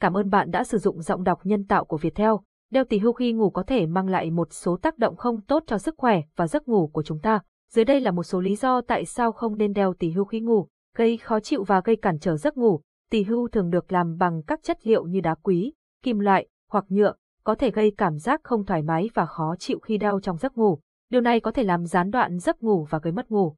Cảm ơn bạn đã sử dụng giọng đọc nhân tạo của Viettel. Đeo tỷ hưu khi ngủ có thể mang lại một số tác động không tốt cho sức khỏe và giấc ngủ của chúng ta. Dưới đây là một số lý do tại sao không nên đeo tỷ hưu khi ngủ, gây khó chịu và gây cản trở giấc ngủ. tỷ hưu thường được làm bằng các chất liệu như đá quý, kim loại hoặc nhựa, có thể gây cảm giác không thoải mái và khó chịu khi đeo trong giấc ngủ. Điều này có thể làm gián đoạn giấc ngủ và gây mất ngủ.